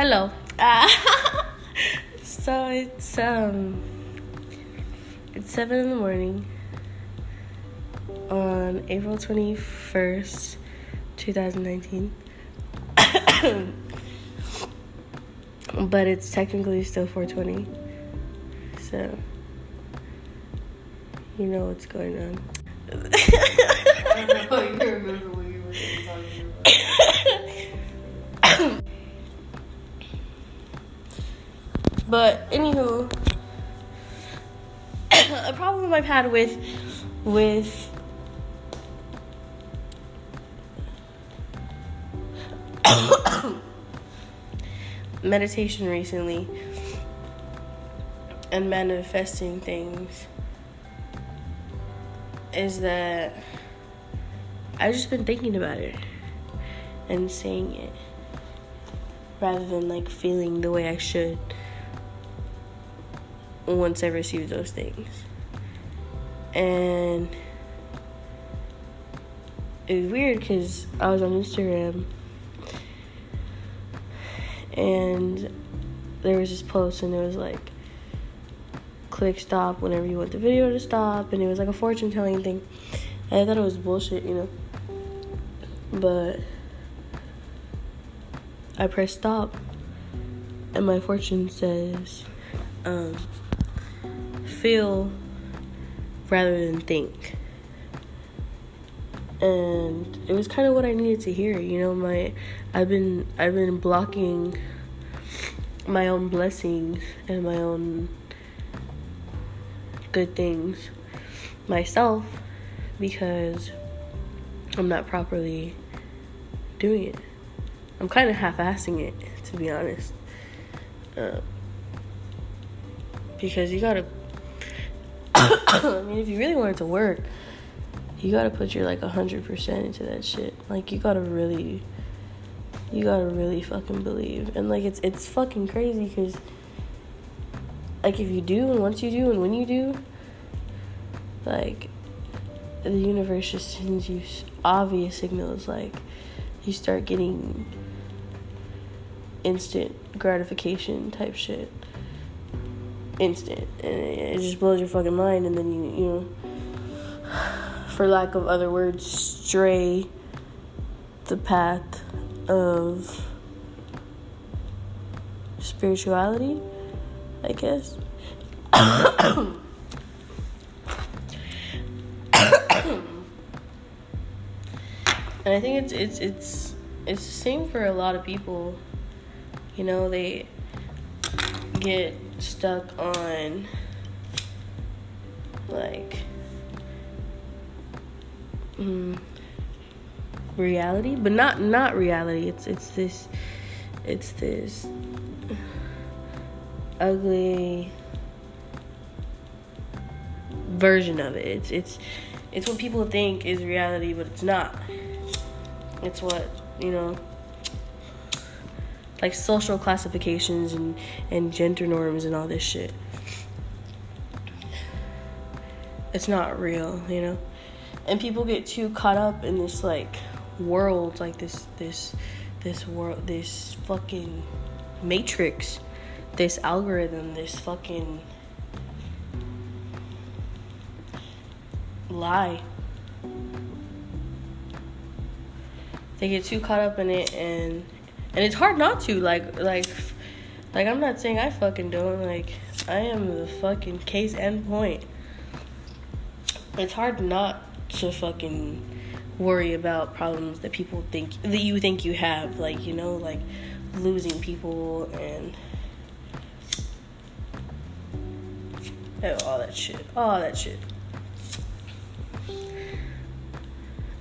hello. Uh, so it's um it's seven in the morning on April twenty first, two thousand nineteen. but it's technically still four twenty. So you know what's going on. I don't know. You remember what you were talking about. But anywho, a problem I've had with with meditation recently and manifesting things is that I've just been thinking about it and saying it rather than like feeling the way I should once I receive those things. And it was weird because I was on Instagram and there was this post and it was like click stop whenever you want the video to stop and it was like a fortune telling thing. And I thought it was bullshit, you know. But I pressed stop and my fortune says um feel rather than think. And it was kind of what I needed to hear, you know, my I've been I've been blocking my own blessings and my own good things myself because I'm not properly doing it. I'm kind of half-assing it, to be honest. Uh, because you gotta I mean, if you really want it to work, you gotta put your like hundred percent into that shit. Like you gotta really, you gotta really fucking believe. And like it's it's fucking crazy because like if you do and once you do and when you do, like the universe just sends you obvious signals. Like you start getting instant gratification type shit instant. And it just blows your fucking mind and then you you know for lack of other words stray the path of spirituality i guess. And i think it's it's it's it's the same for a lot of people. You know they get stuck on like mm, reality, but not not reality. It's it's this it's this ugly version of it. It's it's it's what people think is reality, but it's not. It's what you know like social classifications and, and gender norms and all this shit. It's not real, you know? And people get too caught up in this like world, like this this this world this fucking matrix, this algorithm, this fucking lie. They get too caught up in it and and it's hard not to like like like i'm not saying i fucking don't like i am the fucking case end point. It's hard not to fucking worry about problems that people think that you think you have like you know like losing people and oh, all that shit all that shit.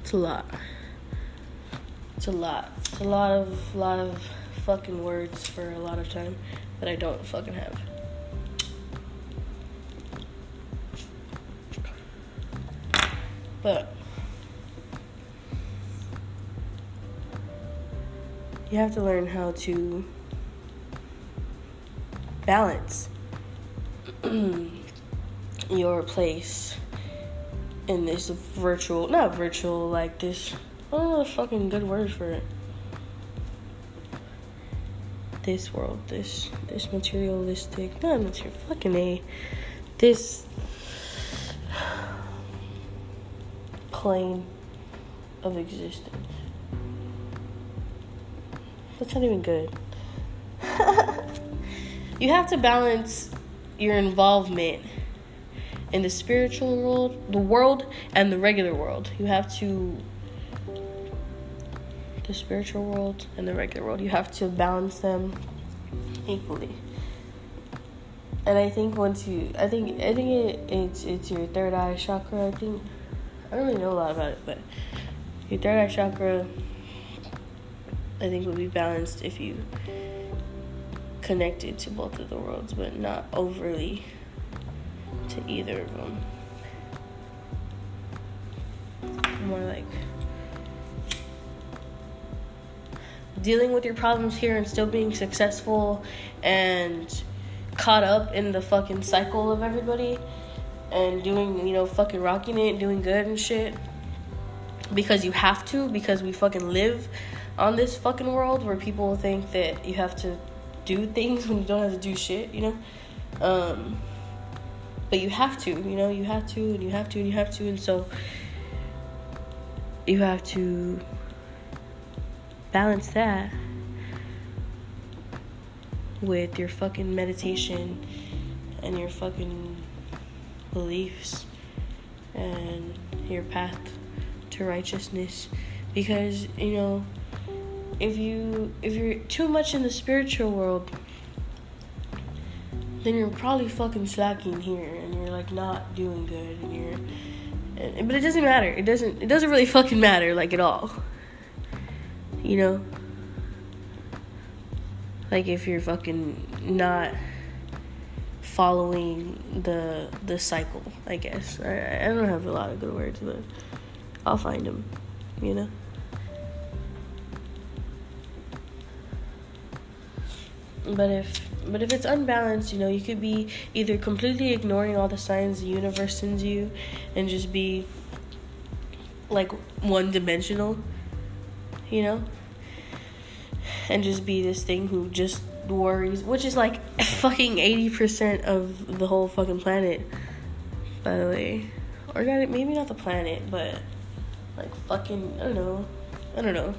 It's a lot. It's a lot. A lot of lot of fucking words for a lot of time that I don't fucking have. But you have to learn how to balance your place in this virtual, not virtual, like this I don't know fucking good word for it. This world, this this materialistic, not material, fucking a, this plane of existence. That's not even good. you have to balance your involvement in the spiritual world, the world, and the regular world. You have to the spiritual world and the regular world. You have to balance them equally. And I think once you, I think, I think it, it's it's your third eye chakra. I think I don't really know a lot about it, but your third eye chakra, I think, would be balanced if you connected to both of the worlds, but not overly to either of them. More like dealing with your problems here and still being successful and caught up in the fucking cycle of everybody and doing, you know, fucking rocking it, doing good and shit. Because you have to, because we fucking live on this fucking world where people think that you have to do things when you don't have to do shit, you know? Um, but you have to, you know, you have to, and you have to, and you have to, and so you have to balance that with your fucking meditation and your fucking beliefs and your path to righteousness. Because you know if you if you're too much in the spiritual world then you're probably fucking slacking here and you're like not doing good and you're and, but it doesn't matter. It doesn't it doesn't really fucking matter like at all you know? Like if you're fucking not following the the cycle, I guess. I, I don't have a lot of good words, but I'll find them, you know? But if but if it's unbalanced, you know, you could be either completely ignoring all the signs the universe sends you and just be like one dimensional you know? And just be this thing who just worries, which is like fucking 80% of the whole fucking planet, by the way. Or not, maybe not the planet, but like fucking, I don't know. I don't know.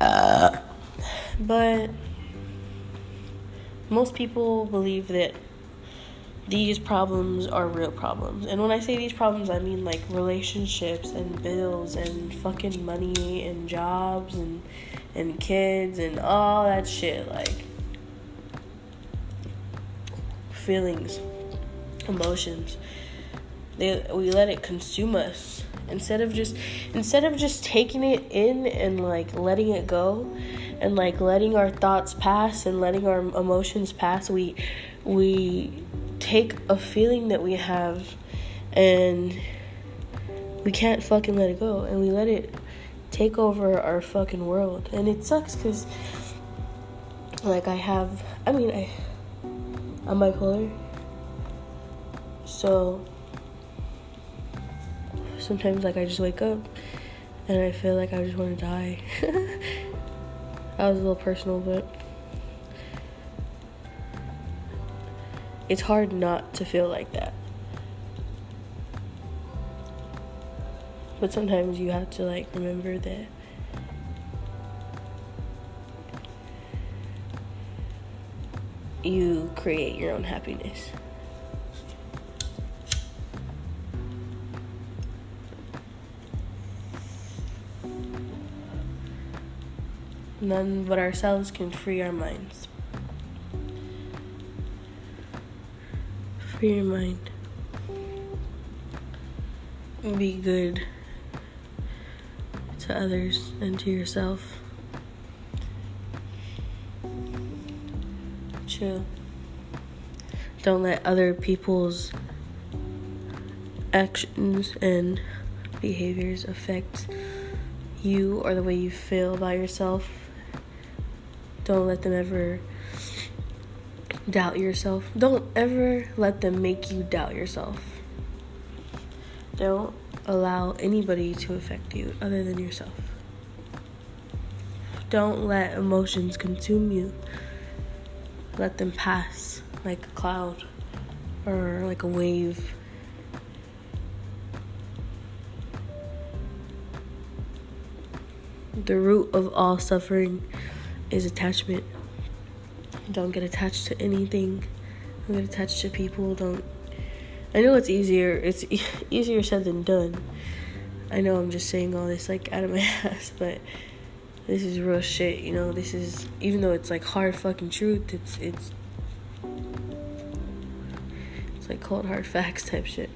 Uh, but most people believe that these problems are real problems. And when I say these problems, I mean like relationships and bills and fucking money and jobs and and kids and all that shit like feelings, emotions. They we let it consume us instead of just instead of just taking it in and like letting it go and like letting our thoughts pass and letting our emotions pass we we take a feeling that we have and we can't fucking let it go and we let it take over our fucking world. And it sucks because like i have i mean i i'm bipolar. So sometimes like i just wake up and i feel like i just want to die. That was a little personal but it's hard not to feel like that. But sometimes you have to like remember that you create your own happiness. None but ourselves can free our minds. free your mind. Be good to others and to yourself. Chill. Don't let other people's actions and behaviors affect you or the way you feel about yourself. Don't let them ever doubt yourself. Don't ever let them make you doubt yourself. Don't allow anybody to affect you other than yourself. Don't let emotions consume you. Let them pass like a cloud or like a wave. The root of all suffering is attachment. Don't get attached to anything. Don't get attached to people. Don't. I know it's easier. It's e- easier said than done. I know I'm just saying all this like out of my ass, but this is real shit. You know, this is even though it's like hard fucking truth. It's it's it's like cold hard facts type shit.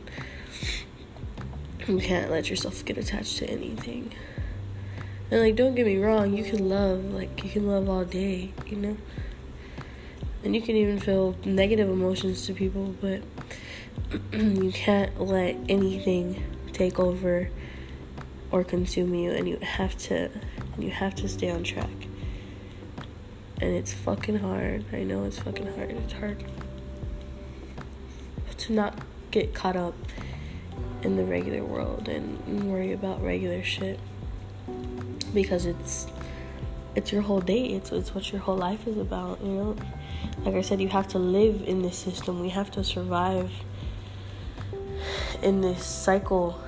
You can't let yourself get attached to anything. And like, don't get me wrong, you can love, like, you can love all day, you know? And you can even feel negative emotions to people, but you can't let anything take over or consume you, and you have to, you have to stay on track. And it's fucking hard. I know it's fucking hard. It's hard to not get caught up in the regular world and worry about regular shit because it's it's your whole day. It's it's what your whole life is about. You know, like I said, you have to live in this system. We have to survive in this cycle,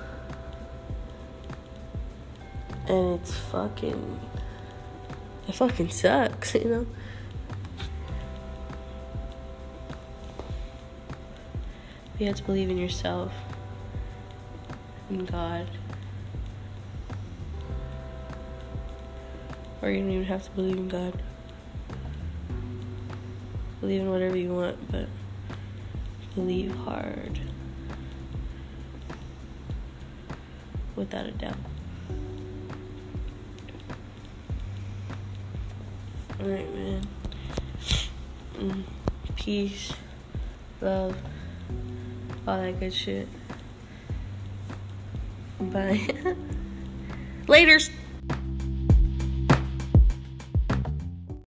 and it's fucking it fucking sucks. You know. You have to believe in yourself, in God. Or you don't even have to believe in God. Believe in whatever you want, but believe hard. Without a doubt. Alright, man. Mm. Peace, love, all that good shit. Bye. Laters.